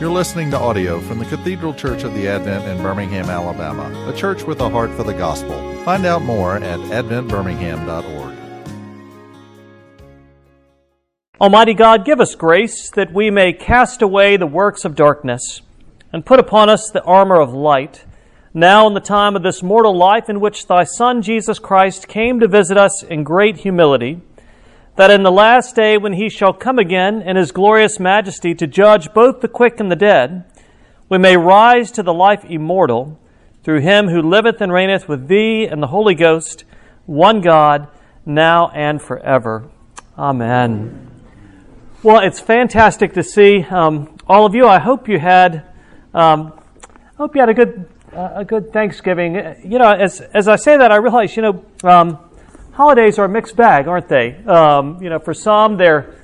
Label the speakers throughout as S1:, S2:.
S1: You're listening to audio from the Cathedral Church of the Advent in Birmingham, Alabama, a church with a heart for the gospel. Find out more at adventbirmingham.org.
S2: Almighty God, give us grace that we may cast away the works of darkness and put upon us the armor of light, now in the time of this mortal life in which thy Son Jesus Christ came to visit us in great humility that in the last day when he shall come again in his glorious majesty to judge both the quick and the dead, we may rise to the life immortal through him who liveth and reigneth with thee and the Holy Ghost, one God, now and forever. Amen. Well, it's fantastic to see um, all of you. I hope you had, um, I hope you had a good, uh, a good Thanksgiving. You know, as as I say that, I realize, you know. Um, holidays are a mixed bag, aren't they? Um, you know, for some they're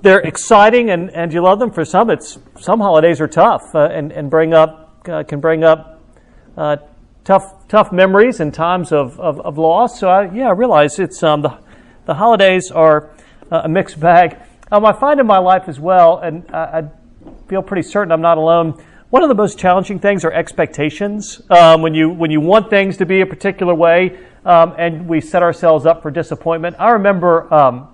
S2: they're exciting and, and you love them. For some, it's some holidays are tough uh, and and bring up uh, can bring up uh, tough tough memories and times of, of, of loss. So I, yeah, I realize it's um, the the holidays are uh, a mixed bag. Um, I find in my life as well, and I, I feel pretty certain I'm not alone. One of the most challenging things are expectations. Um, when you when you want things to be a particular way, um, and we set ourselves up for disappointment. I remember um,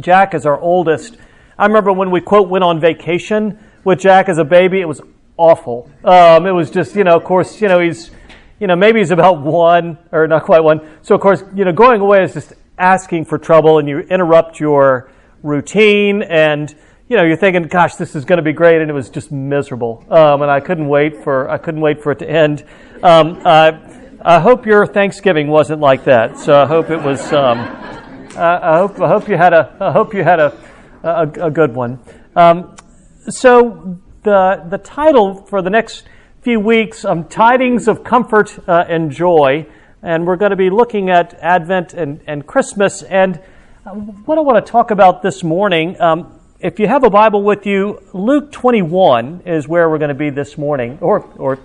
S2: Jack as our oldest. I remember when we quote went on vacation with Jack as a baby. It was awful. Um, it was just you know, of course, you know he's you know maybe he's about one or not quite one. So of course, you know, going away is just asking for trouble, and you interrupt your routine and you know, you're thinking, gosh, this is going to be great, and it was just miserable. Um, and I couldn't wait for I couldn't wait for it to end. Um, uh, I hope your Thanksgiving wasn't like that. So I hope it was. Um, I hope I hope you had a I hope you had a a, a good one. Um, so the the title for the next few weeks, um, tidings of comfort uh, and joy, and we're going to be looking at Advent and and Christmas. And uh, what I want to talk about this morning. Um, if you have a Bible with you, Luke 21 is where we're going to be this morning, or or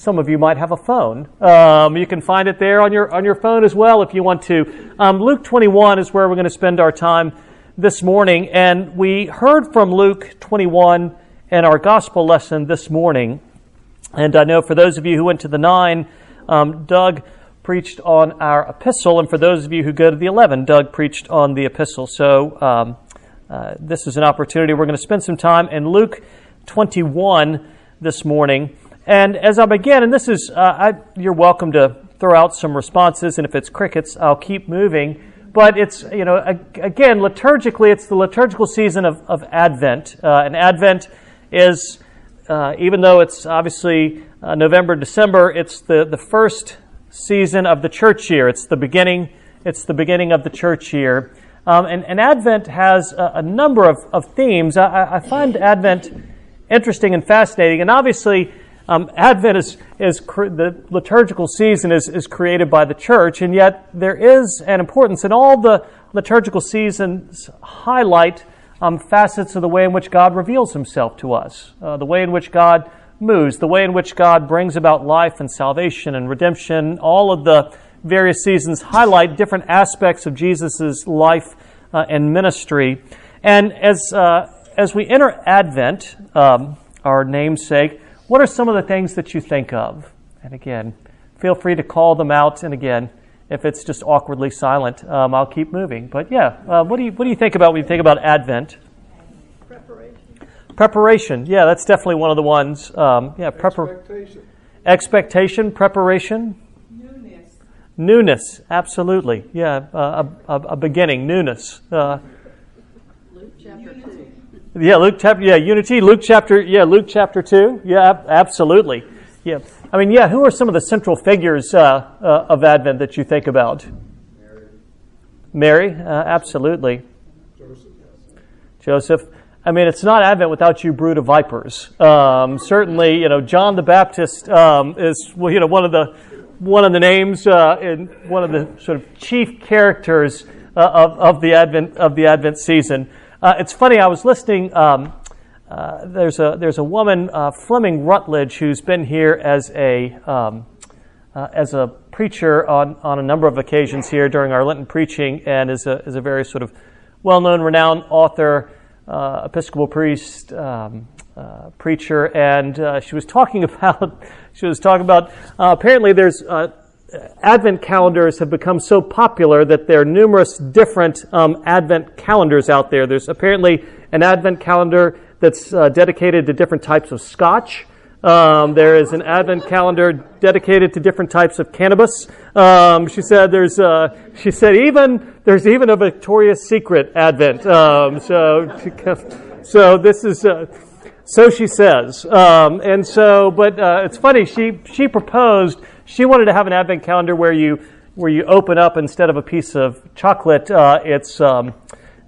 S2: some of you might have a phone. Um, you can find it there on your on your phone as well if you want to. Um, Luke 21 is where we're going to spend our time this morning, and we heard from Luke 21 in our gospel lesson this morning. And I know for those of you who went to the nine, um, Doug preached on our epistle, and for those of you who go to the 11, Doug preached on the epistle. So um, uh, this is an opportunity. We're going to spend some time in Luke 21 this morning. And as I begin, and this is, uh, I, you're welcome to throw out some responses, and if it's crickets, I'll keep moving. But it's, you know, again, liturgically, it's the liturgical season of, of Advent. Uh, and Advent is, uh, even though it's obviously uh, November, December, it's the, the first season of the church year. It's the beginning, it's the beginning of the church year. Um, and, and, Advent has a, a number of, of themes. I, I, find Advent interesting and fascinating. And obviously, um, Advent is, is cr- the liturgical season is, is created by the church, and yet there is an importance, and all the liturgical seasons highlight um, facets of the way in which God reveals himself to us, uh, the way in which God moves, the way in which God brings about life and salvation and redemption. All of the various seasons highlight different aspects of Jesus' life uh, and ministry. And as, uh, as we enter Advent, um, our namesake, what are some of the things that you think of? And again, feel free to call them out. And again, if it's just awkwardly silent, um, I'll keep moving. But yeah, uh, what do you what do you think about when you think about Advent?
S3: Preparation.
S2: Preparation. Yeah, that's definitely one of the ones. Um, yeah,
S3: prepar- expectation.
S2: Expectation. Preparation.
S3: Newness.
S2: Newness. Absolutely. Yeah, uh, a, a, a, beginning. Newness.
S3: Uh, Luke chapter two.
S2: Yeah, Luke chapter yeah, unity. Luke chapter yeah, Luke chapter two. Yeah, absolutely. Yeah, I mean, yeah. Who are some of the central figures uh, uh, of Advent that you think about?
S3: Mary.
S2: Mary, uh, absolutely.
S3: Joseph.
S2: Joseph. I mean, it's not Advent without you, brood of vipers. Um, certainly, you know, John the Baptist um, is well, you know one of the one of the names uh, and one of the sort of chief characters uh, of, of the Advent of the Advent season. Uh, it's funny, I was listening. Um, uh, there's, a, there's a woman, uh, Fleming Rutledge, who's been here as a, um, uh, as a preacher on, on a number of occasions here during our Lenten preaching and is a, is a very sort of well known, renowned author, uh, Episcopal priest, um, uh, preacher, and she was talking about she was talking about apparently there's Advent calendars have become so popular that there are numerous different um, Advent calendars out there. There's apparently an Advent calendar that's uh, dedicated to different types of scotch. Um, there is an Advent calendar dedicated to different types of cannabis. Um, she said there's uh, she said even there's even a Victoria's Secret Advent. Um, so so this is. Uh, so she says, um, and so, but uh, it's funny. She she proposed. She wanted to have an advent calendar where you where you open up instead of a piece of chocolate, uh, it's um,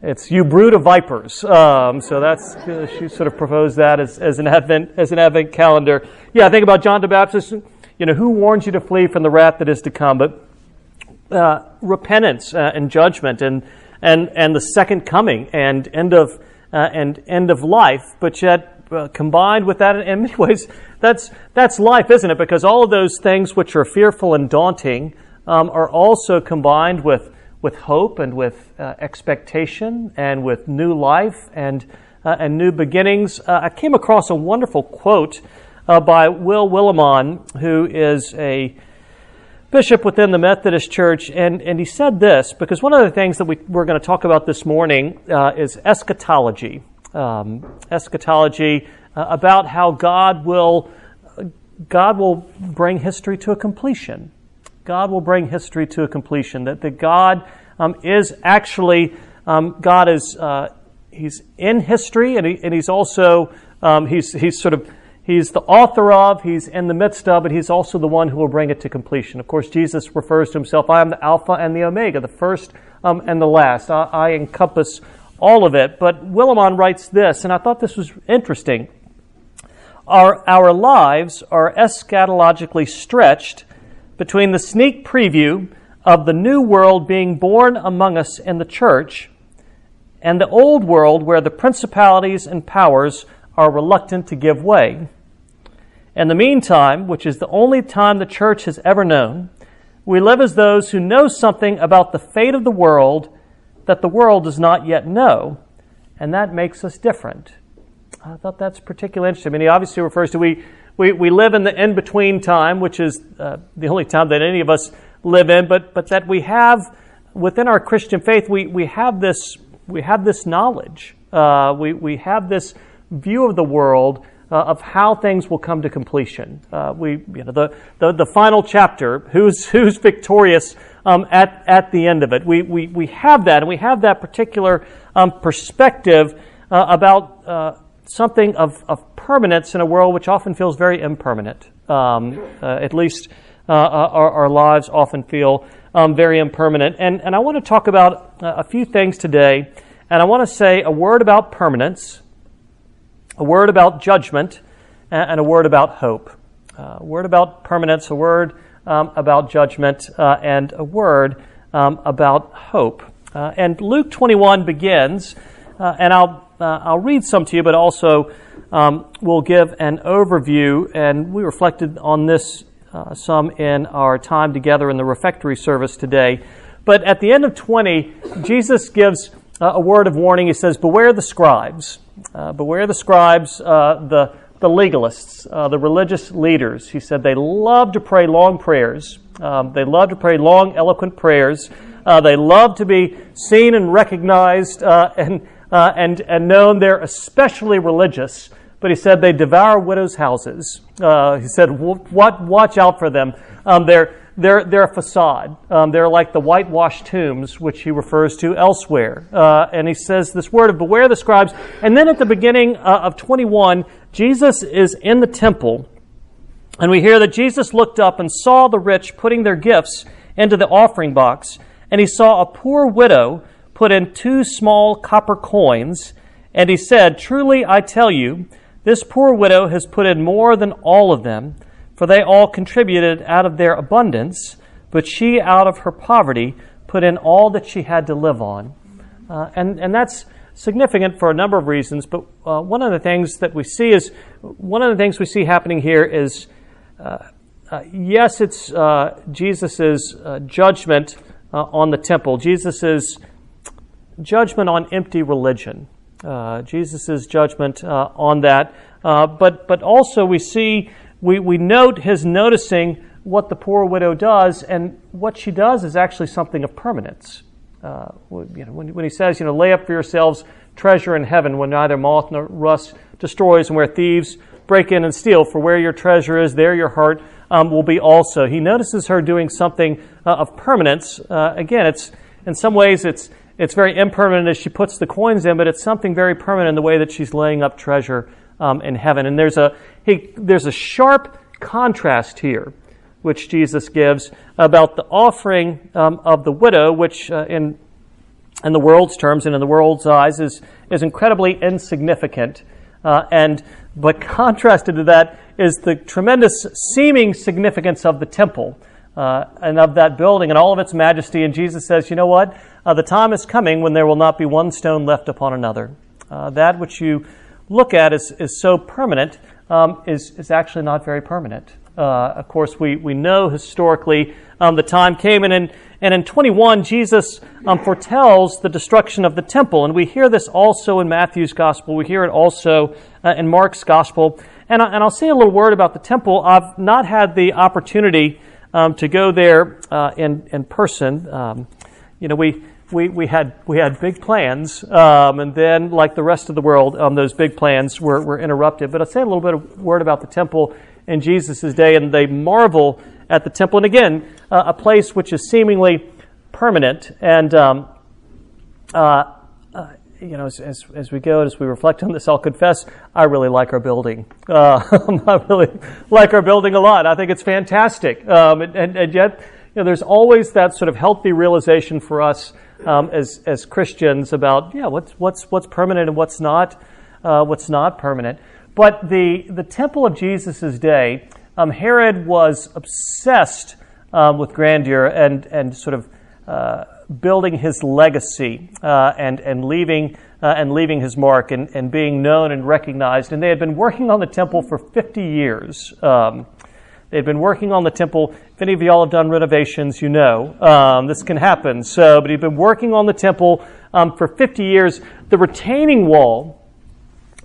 S2: it's you brood of vipers. Um, so that's uh, she sort of proposed that as, as an advent as an advent calendar. Yeah, think about John the Baptist. You know, who warns you to flee from the wrath that is to come? But uh, repentance uh, and judgment and and and the second coming and end of uh, and end of life. But yet uh, combined with that in many ways that's that's life isn't it? Because all of those things which are fearful and daunting um, are also combined with with hope and with uh, expectation and with new life and uh, and new beginnings. Uh, i came across a wonderful quote uh, by will willimon who is a bishop within the Methodist Church, and, and he said this because one of the things that we, we're going to talk about this morning uh, is eschatology um, eschatology uh, about how God will God will bring history to a completion. God will bring history to a completion. That that God um, is actually um, God is uh, He's in history, and, he, and He's also um, He's He's sort of He's the author of, He's in the midst of, but He's also the one who will bring it to completion. Of course, Jesus refers to Himself, I am the Alpha and the Omega, the first um, and the last. I, I encompass all of it, but Willimon writes this, and I thought this was interesting. Our, our lives are eschatologically stretched between the sneak preview of the new world being born among us in the church and the old world where the principalities and powers are reluctant to give way. In the meantime, which is the only time the church has ever known, we live as those who know something about the fate of the world that the world does not yet know, and that makes us different. I thought that's particularly interesting. I mean, he obviously refers to we, we, we live in the in between time, which is uh, the only time that any of us live in, but, but that we have within our Christian faith, we, we, have, this, we have this knowledge. Uh, we, we have this view of the world uh, of how things will come to completion. Uh, we, you know, the, the, the final chapter, who's, who's victorious um, at, at the end of it. We, we, we have that, and we have that particular um, perspective uh, about uh, something of, of permanence in a world which often feels very impermanent. Um, uh, at least uh, our, our, lives often feel um, very impermanent. And, and I want to talk about a few things today, and I want to say a word about permanence, a word about judgment, and, a word about hope. Uh, a word about permanence, a word um, about judgment uh, and a word um, about hope. Uh, and Luke 21 begins, uh, and I'll, uh, I'll read some to you, but also um, we'll give an overview. And we reflected on this uh, some in our time together in the refectory service today. But at the end of 20, Jesus gives a word of warning. He says, Beware the scribes. Beware the scribes, the the legalists, uh, the religious leaders. He said they love to pray long prayers. Um, they love to pray long, eloquent prayers. Uh, they love to be seen and recognized uh, and, uh, and, and known. They're especially religious. But he said they devour widows' houses. Uh, he said, what, watch out for them. Um, they're, they're, they're a facade. Um, they're like the whitewashed tombs, which he refers to elsewhere. Uh, and he says this word of beware the scribes. And then at the beginning uh, of 21, Jesus is in the temple, and we hear that Jesus looked up and saw the rich putting their gifts into the offering box, and he saw a poor widow put in two small copper coins, and he said, Truly I tell you, this poor widow has put in more than all of them for they all contributed out of their abundance, but she, out of her poverty, put in all that she had to live on. Uh, and, and that's significant for a number of reasons, but uh, one of the things that we see is one of the things we see happening here is uh, uh yes, it's uh, Jesus' uh, judgment on the temple, Jesus' judgment on empty religion. uh, Jesus' judgment uh, on that. Uh, but, but also we see, we, we note his noticing what the poor widow does, and what she does is actually something of permanence. Uh, you know, when, when he says, you know, lay up for yourselves treasure in heaven when neither moth nor rust destroys and where thieves break in and steal, for where your treasure is, there your heart um, will be also. He notices her doing something uh, of permanence. Uh, again, it's in some ways it's it's very impermanent as she puts the coins in, but it's something very permanent in the way that she's laying up treasure um, in heaven. And there's a he, there's a sharp contrast here, which Jesus gives about the offering um, of the widow, which uh, in in the world's terms and in the world's eyes is is incredibly insignificant. Uh, and but contrasted to that is the tremendous seeming significance of the temple uh, and of that building and all of its majesty. And Jesus says, you know what? Uh, the time is coming when there will not be one stone left upon another. Uh, that which you look at is, is so permanent um, is, is actually not very permanent. Uh, of course, we, we know historically um, the time came, and in, and in 21, Jesus um, foretells the destruction of the temple. And we hear this also in Matthew's gospel. We hear it also uh, in Mark's gospel. And, I, and I'll say a little word about the temple. I've not had the opportunity um, to go there uh, in, in person. Um, you know, we, we, we, had, we had big plans, um, and then, like the rest of the world, um, those big plans were, were interrupted. But I'll say a little bit of word about the temple in Jesus' day, and they marvel at the temple. And again, uh, a place which is seemingly permanent. And, um, uh, uh, you know, as, as, as, we go, as we reflect on this, I'll confess, I really like our building. Uh, I really like our building a lot. I think it's fantastic. Um, and, and, and, yet, you know, there's always that sort of healthy realization for us um, as, as Christians about, yeah, what's, what's, what's permanent and what's not, uh, what's not permanent. But the, the temple of Jesus' day, um, Herod was obsessed um, with grandeur and, and sort of uh, building his legacy uh, and, and, leaving, uh, and leaving his mark and, and being known and recognized. And they had been working on the temple for 50 years. Um, they had been working on the temple. If any of y'all have done renovations, you know um, this can happen. So, but he'd been working on the temple um, for 50 years. The retaining wall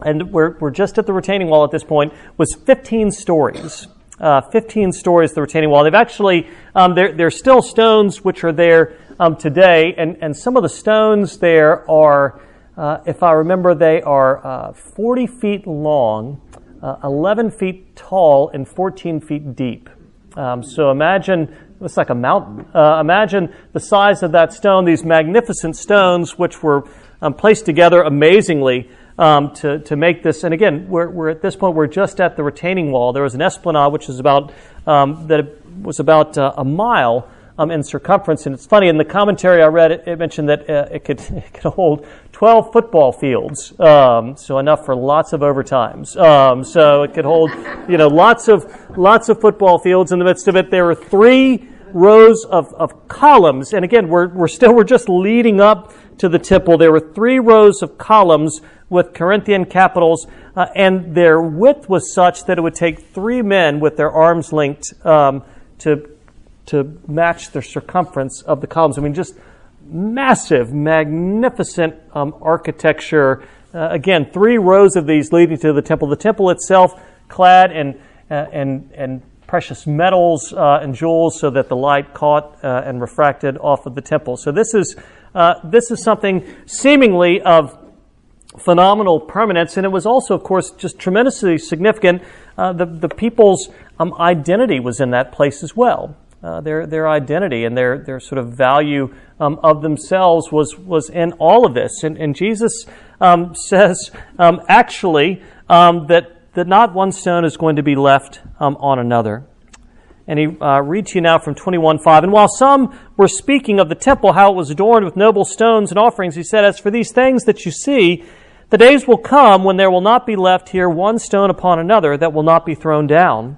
S2: and we're, we're just at the retaining wall at this point, was 15 stories. Uh, 15 stories, the retaining wall. They've actually, um, there, there's still stones which are there um, today, and, and some of the stones there are, uh, if I remember, they are uh, 40 feet long, uh, 11 feet tall, and 14 feet deep. Um, so imagine, it's like a mountain. Uh, imagine the size of that stone, these magnificent stones which were um, placed together amazingly um, to, to make this. And again, we're, we're at this point, we're just at the retaining wall. There was an esplanade which is about, um, that was about uh, a mile um, in circumference. And it's funny, in the commentary I read, it, it mentioned that uh, it, could, it could hold 12 football fields, um, so enough for lots of overtimes. Um, so it could hold, you know, lots of, lots of football fields. In the midst of it, there were three rows of, of columns. And again, we're, we're still, we're just leading up to the temple. There were three rows of columns with Corinthian capitals, uh, and their width was such that it would take three men with their arms linked um, to to match the circumference of the columns. I mean, just massive, magnificent um, architecture. Uh, again, three rows of these leading to the temple. The temple itself clad in uh, and and precious metals uh, and jewels, so that the light caught uh, and refracted off of the temple. So this is uh, this is something seemingly of phenomenal permanence, and it was also, of course, just tremendously significant. Uh, the, the people's um, identity was in that place as well. Uh, their, their identity and their, their sort of value um, of themselves was, was in all of this. And, and Jesus um, says, um, actually, um, that, that not one stone is going to be left um, on another. And he uh, reads to you now from 21.5. And while some were speaking of the temple, how it was adorned with noble stones and offerings, he said, As for these things that you see, the days will come when there will not be left here one stone upon another that will not be thrown down.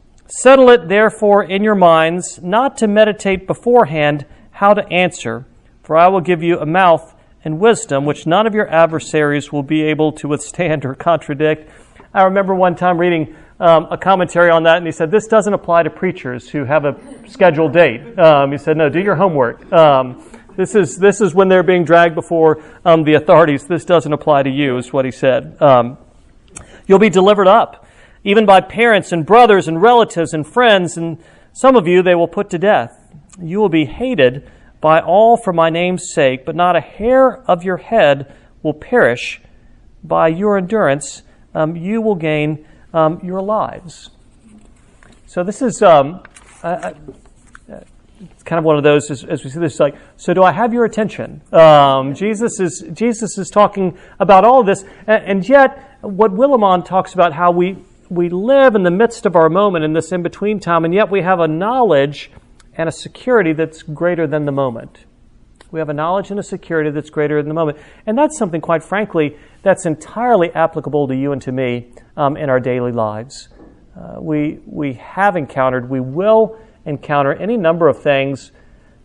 S2: Settle it therefore in your minds, not to meditate beforehand how to answer, for I will give you a mouth and wisdom which none of your adversaries will be able to withstand or contradict. I remember one time reading um, a commentary on that, and he said, This doesn't apply to preachers who have a scheduled date. Um, he said, No, do your homework. Um, this is, this is when they're being dragged before um, the authorities. This doesn't apply to you, is what he said. Um, you'll be delivered up even by parents and brothers and relatives and friends, and some of you they will put to death. You will be hated by all for my name's sake, but not a hair of your head will perish. By your endurance, um, you will gain um, your lives. So this is um, uh, it's kind of one of those as, as, we see this like so do i have your attention um, jesus is jesus is talking about all this and, and yet what willimon talks about how we we live in the midst of our moment in this in between time, and yet we have a knowledge and a security that's greater than the moment. We have a knowledge and a security that's greater than the moment. And that's something, quite frankly, that's entirely applicable to you and to me um, in our daily lives. Uh, we, we have encountered, we will encounter any number of things,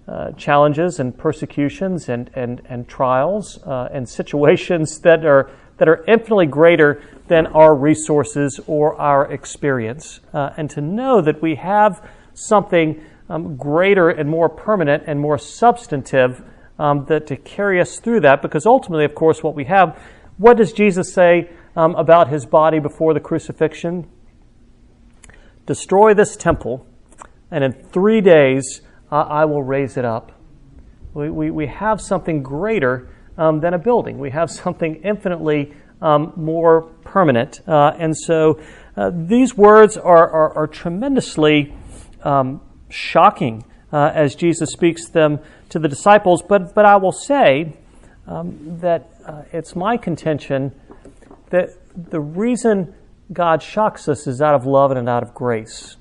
S2: uh, challenges and persecutions and, and, and trials uh, and situations that are, that are infinitely greater than our resources or our experience. Uh, and to know that we have something um, greater and more permanent and more substantive um, that to carry us through that, because ultimately, of course, what we have, what does Jesus say um, about his body before the crucifixion? Destroy this temple, and in three days uh, I will raise it up. We, we, we have something greater um, than a building. We have something infinitely um, more permanent. Uh, and so uh, these words are, are, are tremendously um, shocking uh, as Jesus speaks them to the disciples. But, but I will say um, that it's my contention that the reason God shocks us is out of love and out of grace.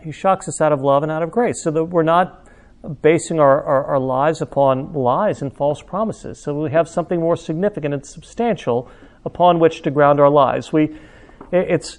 S2: He shocks us out of love and out of grace so that we're not basing our, our, our, lives upon lies and false promises. So we have something more significant and substantial upon which to ground our lives. We, it's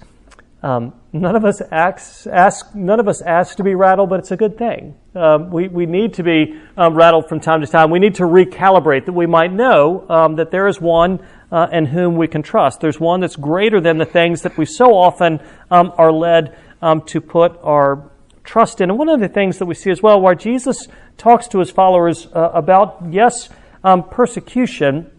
S2: um, none of us acts, ask none of us ask to be rattled, but it's a good thing. Um, we, we need to be um, rattled from time to time. We need to recalibrate that we might know um, that there is one uh, in whom we can trust. There's one that's greater than the things that we so often um, are led um, to put our trust in. And one of the things that we see as well, where Jesus talks to his followers uh, about, yes, persecution,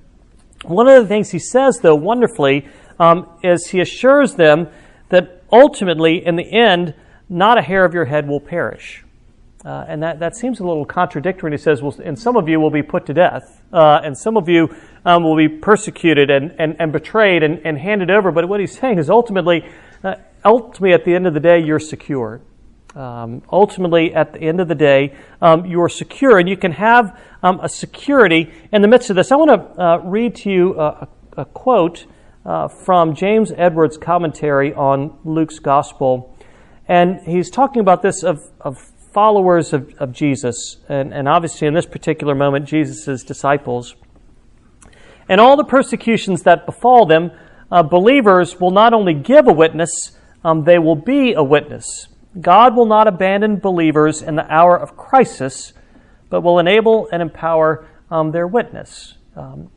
S2: one of the things he says, though, wonderfully, um, is he assures them that ultimately, in the end, not a hair of your head will perish. Uh, and that, that seems a little contradictory. He says, well, and some of you will be put to death, uh, and some of you um, will be persecuted and, and, and betrayed and, and handed over. But what he's saying is ultimately, uh, ultimately, at the end of the day, you're secure. Um, ultimately, at the end of the day, um, you are secure, and you can have um, a security in the midst of this. I want to uh, read to you a, a quote uh, from James Edwards' commentary on Luke's gospel. And he's talking about this of, of followers of, of Jesus, and, and obviously in this particular moment, Jesus' disciples. And all the persecutions that befall them, uh, believers will not only give a witness, um, they will be a witness. God will not abandon believers in the hour of crisis, but will enable and empower um, their witness. Um,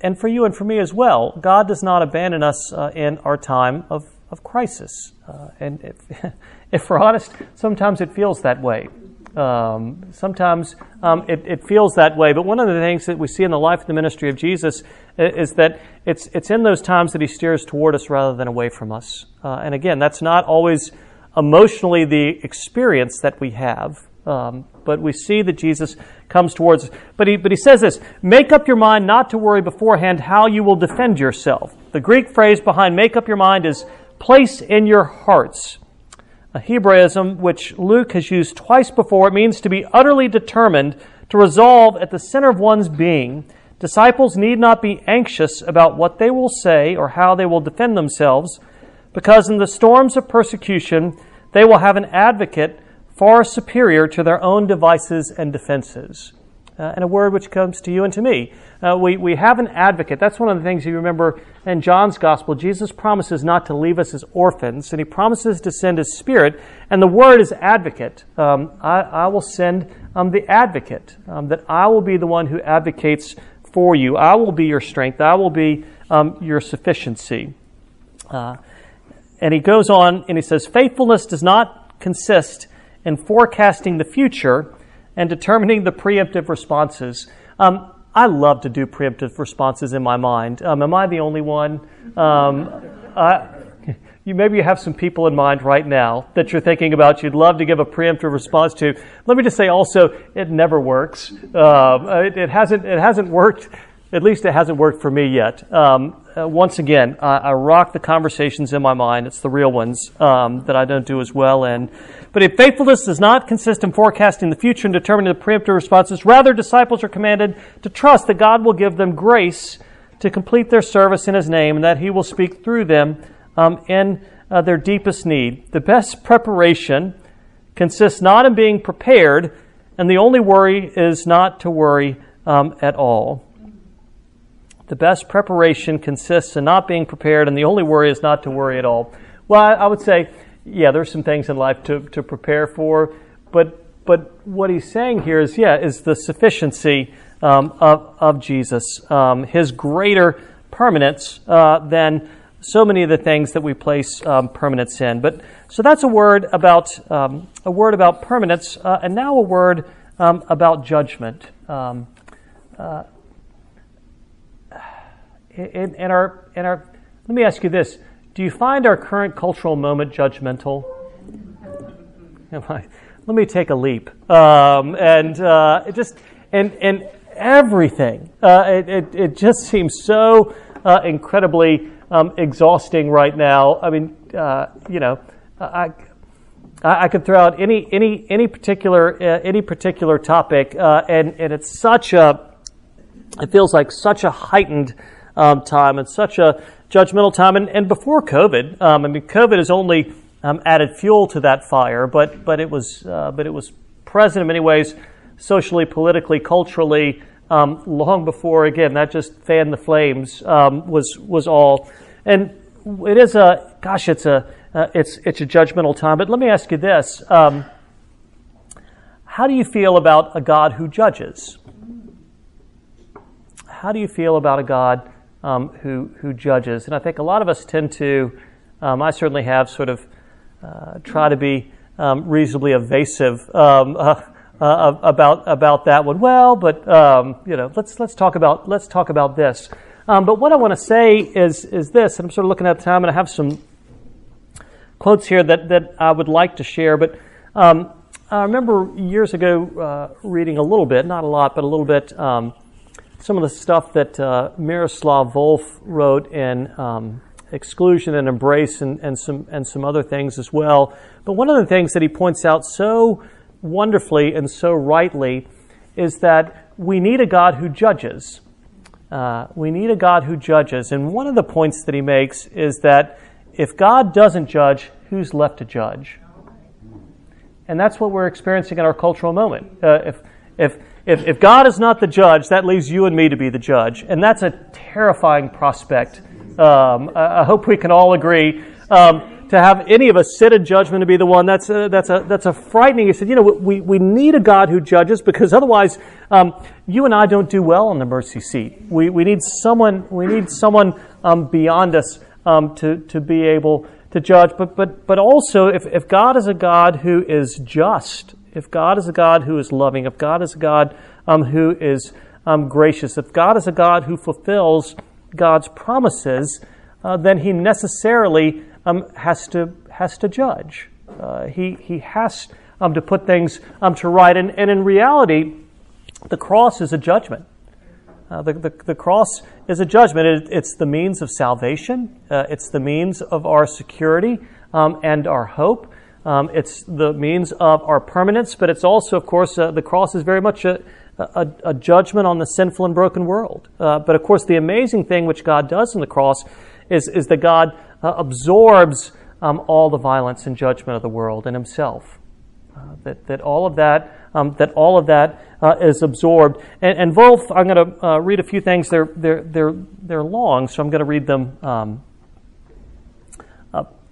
S2: and for you and for me as well, God does not abandon us uh, in our time of, of crisis. Uh, and if, if we're honest, sometimes it feels that way. Um, sometimes um, it, it, feels that way. But one of the things that we see in the life of the ministry of Jesus is that it's, it's in those times that he steers toward us rather than away from us. Uh, and again, that's not always emotionally the experience that we have. Um, but we see that Jesus comes towards us. But he, but he says this make up your mind not to worry beforehand how you will defend yourself. The Greek phrase behind make up your mind is place in your hearts. a Hebraism which Luke has used twice before. It means to be utterly determined, to resolve at the center of one's being. Disciples need not be anxious about what they will say or how they will defend themselves, because in the storms of persecution, they will have an advocate far superior to their own devices and defenses. Uh, and a word which comes to you and to me. Uh, we, we have an advocate. That's one of the things you remember in John's gospel. Jesus promises not to leave us as orphans, and he promises to send his spirit. And the word is advocate. Um, I, I, will send um, the advocate, um, that I will be the one who advocates for you. I will be your strength. I will be um, your sufficiency. Uh, and he goes on and he says, Faithfulness does not consist in forecasting the future and determining the preemptive responses. Um, I love to do preemptive responses in my mind. Um, am I the only one? Um, I, you maybe you have some people in mind right now that you're thinking about. You'd love to give a preemptive response to. Let me just say also, it never works. Um, it, it, hasn't. It hasn't worked. At least it hasn't worked for me yet. Um, uh, once again, I, I, rock the conversations in my mind. It's the real ones um, that I don't do as well in. But if faithfulness does not consist in forecasting the future and determining the preemptive responses, rather disciples are commanded to trust that God will give them grace to complete their service in His name and that He will speak through them um, in uh, their deepest need. The best preparation consists not in being prepared, and the only worry is not to worry um, at all. The best preparation consists in not being prepared, and the only worry is not to worry at all. Well, I would say yeah, there's some things in life to, to prepare for, but but what he's saying here is yeah, is the sufficiency um, of of Jesus, um, his greater permanence uh, than so many of the things that we place um, permanence in. But so that's a word about um, a word about permanence, uh, and now a word um, about judgment. Um, uh, in, in our in our, let me ask you this: do you find our current cultural moment judgmental? Let me take a leap. Um, and uh, just and and everything. Uh, it, it, it just seems so uh, incredibly um, exhausting right now. I mean, uh, you know, I. I could throw out any any any particular uh, any particular topic, uh, and and it's such a it feels like such a heightened um, time and such a judgmental time. And, and before COVID, um, I mean, COVID has only um, added fuel to that fire, but but it was uh, but it was present in many ways, socially, politically, culturally, um, long before. Again, that just fanned the flames. Um, was was all, and it is a gosh, it's a uh, it's it's a judgmental time. But let me ask you this: um, How do you feel about a God who judges? How do you feel about a God um, who, who judges. And I think a lot of us tend to, um, I certainly have, sort of uh, try to be um, reasonably evasive um, uh, uh, about about that one. Well, but um, you know, let's let's talk about let's talk about this. Um, but what I want to say is is this, and I'm sort of looking at the time, and I have some quotes here that that I would like to share, but. I remember years ago uh, reading a little bit, not a lot, but a little bit, some of the stuff that uh, Miroslav Volf wrote in um, Exclusion and Embrace and, and, some, and some other things as well. But one of the things that he points out so wonderfully and so rightly is that we need a God who judges. Uh, we need a God who judges. And one of the points that he makes is that if God doesn't judge, who's left to judge? And that's what we're experiencing in our cultural moment. Uh, if, if, if, if God is not the judge, that leaves you and me to be the judge. And that's a terrifying prospect. Um, I, I, hope we can all agree. Um, to have any of us sit in judgment to be the one, that's a, that's a, that's a frightening. He said, you know, we, we need a God who judges because otherwise um, you and I don't do well on the mercy seat. We, we need someone, we need someone um, beyond us um, to, to be able to judge. But, but, but also, if, if God is a God who is just, if God is a God who is loving, if God is a God um, who is um, gracious, if God is a God who fulfills God's promises, uh, then He necessarily um, has to has to judge. Uh, he He has um, to put things um, to right, and, and in reality, the cross is a judgment. Uh, the, the, the, cross is a judgment. It, it's the means of salvation. Uh, it's the means of our security um, and our hope. Um, it's the means of our permanence, but it's also, of course, uh, the cross is very much a, a, a, judgment on the sinful and broken world. Uh, but of course, the amazing thing which God does in the cross is, is that God uh, absorbs um, all the violence and judgment of the world in Himself. Uh, that, that all of that um, that all of that uh, is absorbed. And, and Volf, I'm going to uh, read a few things. They're they're they're they're long, so I'm going to read them um,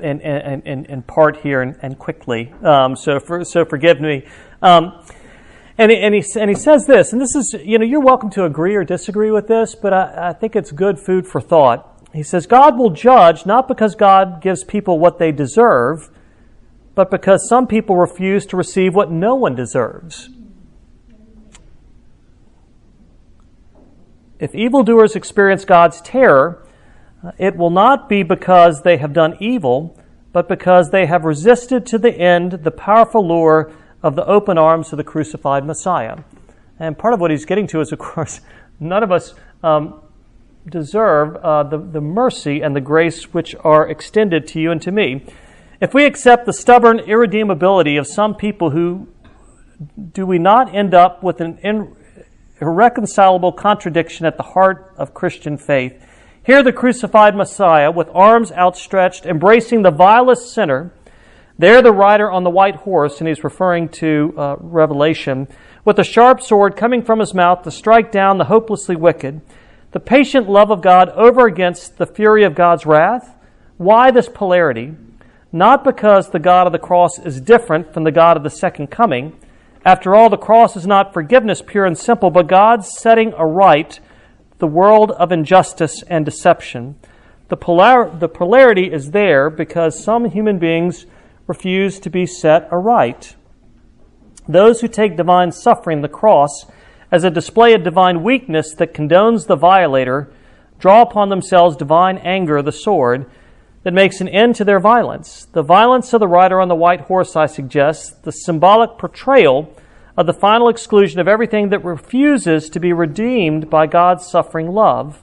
S2: in, in, in, part here and, and quickly. Um, so for, so forgive me. Um, and, and, he, and he says this, and this is, you know, you're welcome to agree or disagree with this, but I, I think it's good food for thought. He says, God will judge not because God gives people what they deserve, but because some people refuse to receive what no one deserves. If evildoers experience God's terror, it will not be because they have done evil, but because they have resisted to the end the powerful lure of the open arms of the crucified Messiah. And part of what he's getting to is, of course, none of us um, deserve uh, the, the mercy and the grace which are extended to you and to me. If we accept the stubborn irredeemability of some people who do we not end up with an irreconcilable contradiction at the heart of Christian faith? Here, the crucified Messiah, with arms outstretched, embracing the vilest sinner. There, the rider on the white horse, and he's referring to uh, Revelation, with a sharp sword coming from his mouth to strike down the hopelessly wicked. The patient love of God over against the fury of God's wrath. Why this polarity? Not because the God of the cross is different from the God of the second coming. After all, the cross is not forgiveness pure and simple, but God's setting aright the world of injustice and deception. The, polar- the polarity is there because some human beings refuse to be set aright. Those who take divine suffering, the cross, as a display of divine weakness that condones the violator, draw upon themselves divine anger, the sword, that makes an end to their violence. The violence of the rider on the white horse, I suggest, the symbolic portrayal of the final exclusion of everything that refuses to be redeemed by God's suffering love.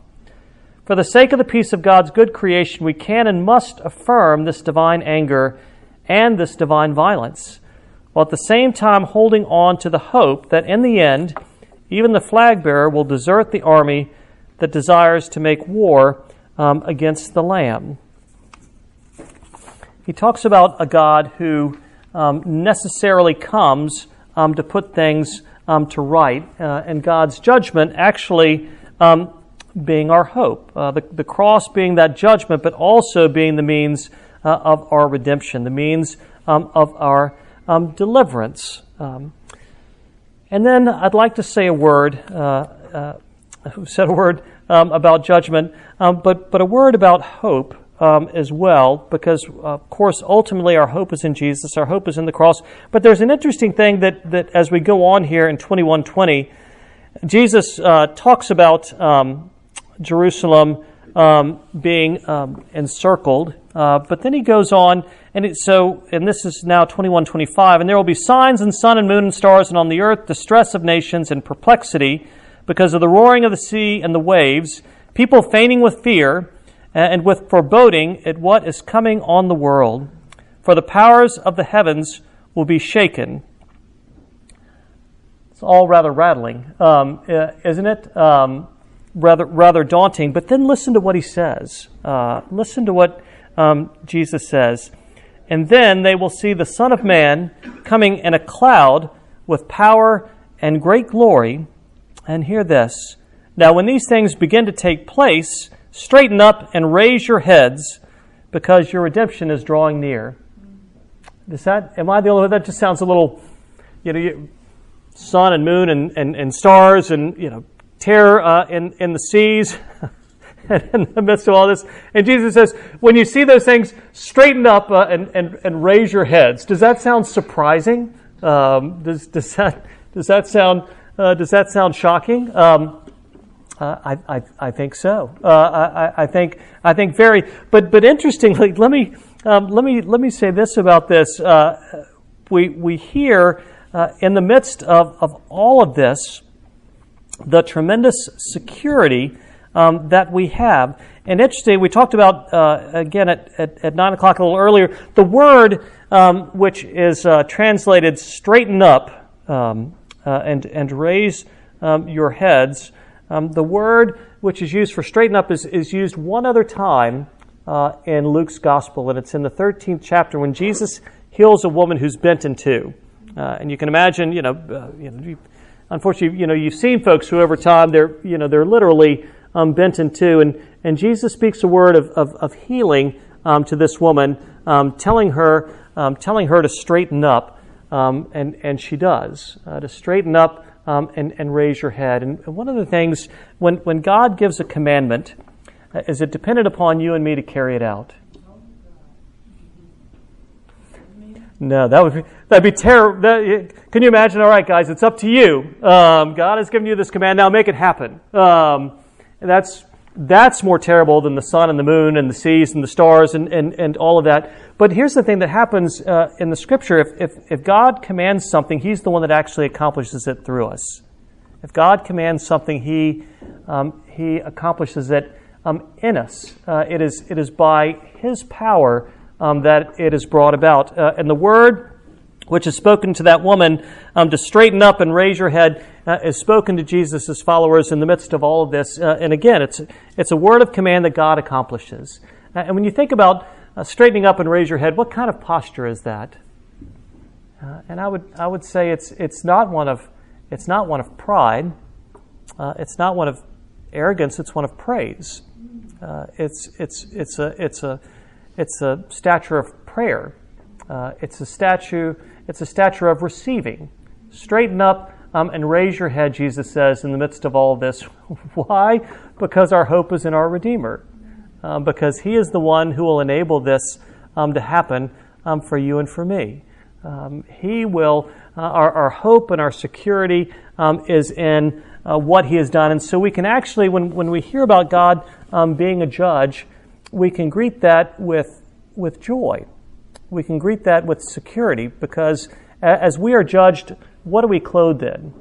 S2: For the sake of the peace of God's good creation, we can and must affirm this divine anger and this divine violence, while at the same time holding on to the hope that in the end, even the flag bearer will desert the army that desires to make war um, against the Lamb. He talks about a God who um, necessarily comes um, to put things um, to right, uh, and God's judgment actually um, being our hope. Uh, the, the cross being that judgment, but also being the means uh, of our redemption, the means um, of our um, deliverance. And then I'd like to say a word, uh, uh, who said a word about judgment, but, but a word about hope um, as well, because of course, ultimately our hope is in Jesus, our hope is in the cross. But there's an interesting thing that, that as we go on here in 2120, Jesus uh, talks about um, Jerusalem um, being um, encircled, uh, but then he goes on, and it, so, and this is now 2125, and there will be signs in sun and moon and stars, and on the earth distress of nations and perplexity because of the roaring of the sea and the waves, people fainting with fear and with foreboding at what is coming on the world, for the powers of the heavens will be shaken. It's all rather rattling, um, uh, isn't it? Um, rather, rather daunting. But then listen to what he says. Uh, listen to what um, Jesus says. And then they will see the Son of Man coming in a cloud with power and great glory. And hear this. Now, when these things begin to take place, Straighten up and raise your heads because your redemption is drawing near. Does that, am I the only one? That just sounds a little, you know, sun and moon and, and, and stars and, you know, terror uh, in, in the seas and in the midst of all this. And Jesus says, when you see those things, straighten up uh, and, and, and raise your heads. Does that sound surprising? Um, does, does, that, does, that sound, uh, does that sound shocking? Um, I, I, I, think so. Uh, I, I, think I think very. But but interestingly, let me um, let me let me say this about this. Uh, we we hear uh, in the midst of, of all of this the tremendous security um, that we have. And interesting, we talked about uh, again at, at, at, nine o'clock a little earlier. The word um, which is uh, translated straighten up um, and, and raise um, your heads, um, the word which is used for straighten up is, is used one other time uh, in Luke's gospel, and it's in the 13th chapter when Jesus heals a woman who's bent in two. Uh, and you can imagine, you know, uh, you know unfortunately, you know, you've seen folks who over time they're, you know, they're literally um, bent in two, and, and Jesus speaks a word of, of, of healing um, to this woman, um, telling her, um, telling her to straighten up, um, and, and she does, uh, to straighten up um, and, and raise your head. And one of the things, when, when God gives a commandment, uh, is it dependent upon you and me to carry it out? No, that would be, that'd be terrible. Can you imagine? All right, guys, it's up to you. Um, God has given you this command. Now make it happen. Um, that's that's more terrible than the sun and the moon and the seas and the stars and, and, and all of that. But here's the thing that happens uh, in the scripture. If, if, if God commands something, He's the one that actually accomplishes it through us. If God commands something, He, um, he accomplishes it um, in us. Uh, it, is, it is by His power um, that it is brought about. Uh, and the word which is spoken to that woman um, to straighten up and raise your head uh, is spoken to Jesus' followers in the midst of all of this. Uh, and again, it's, it's a word of command that God accomplishes. Uh, and when you think about uh, straightening up and raise your head, what kind of posture is that? Uh, and I would, I would say it's, it's, not one of, it's not one of pride. Uh, it's not one of arrogance. It's one of praise. it's, it's, it's, a, it's, a, it's a stature of prayer. it's a statue it's a stature of receiving. Straighten up um, and raise your head, Jesus says, in the midst of all this. Why? Because our hope is in our Redeemer. Um, because He is the one who will enable this um, to happen um, for you and for me. Um, he will, uh, our, our, hope and our security um, is in uh, what He has done. And so we can actually, when, when we hear about God being a judge, we can greet that with, with joy we can greet that with security because as we are judged, what are we clothed in?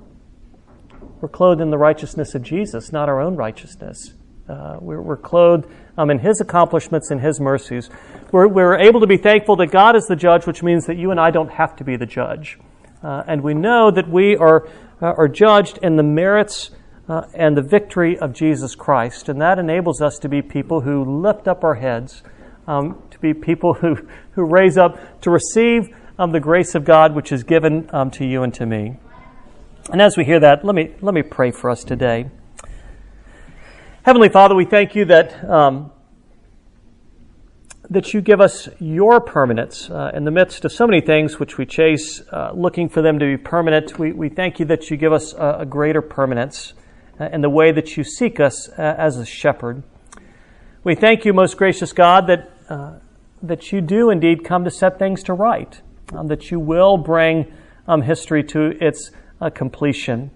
S2: We're clothed in the righteousness of Jesus, not our own righteousness. Uh, we're, we're, clothed um, in His accomplishments and His mercies. We're, we're, able to be thankful that God is the judge, which means that you and I don't have to be the judge. Uh, and we know that we are, uh, are judged in the merits uh, and the victory of Jesus Christ. And that enables us to be people who lift up our heads um, to be people who, who raise up to receive um, the grace of God which is given um, to you and to me. And as we hear that, let me, let me pray for us today. Heavenly Father, we thank you that, um, that you give us your permanence uh, in the midst of so many things which we chase, uh, looking for them to be permanent. We, we thank you that you give us a, a greater permanence uh, in the way that you seek us uh, as a shepherd. We thank you, most gracious God, that uh, that you do indeed come to set things to right, um, that you will bring um, history to its uh, completion.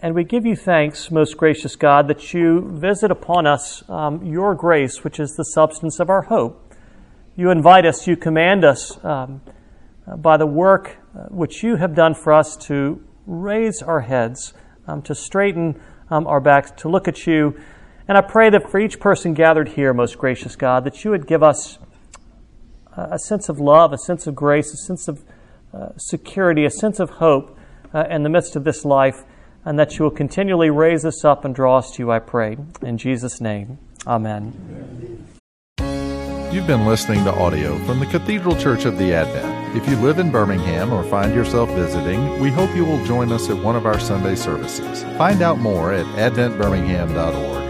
S2: And we give you thanks, most gracious God, that you visit upon us um, your grace, which is the substance of our hope. You invite us, you command us um, by the work uh, which you have done for us to raise our heads, um, to straighten um, our backs, to look at you and I pray that for each person gathered here, most gracious God, that you would give us a sense of love, a sense of grace, a sense of uh, security, a sense of hope uh, in the midst of this life, and that you will continually raise us up and draw us to you, I pray. In Jesus' name, amen.
S1: You've been listening to audio from the Cathedral Church of the Advent. If you live in Birmingham or find yourself visiting, we hope you will join us at one of our Sunday services. Find out more at adventbirmingham.org.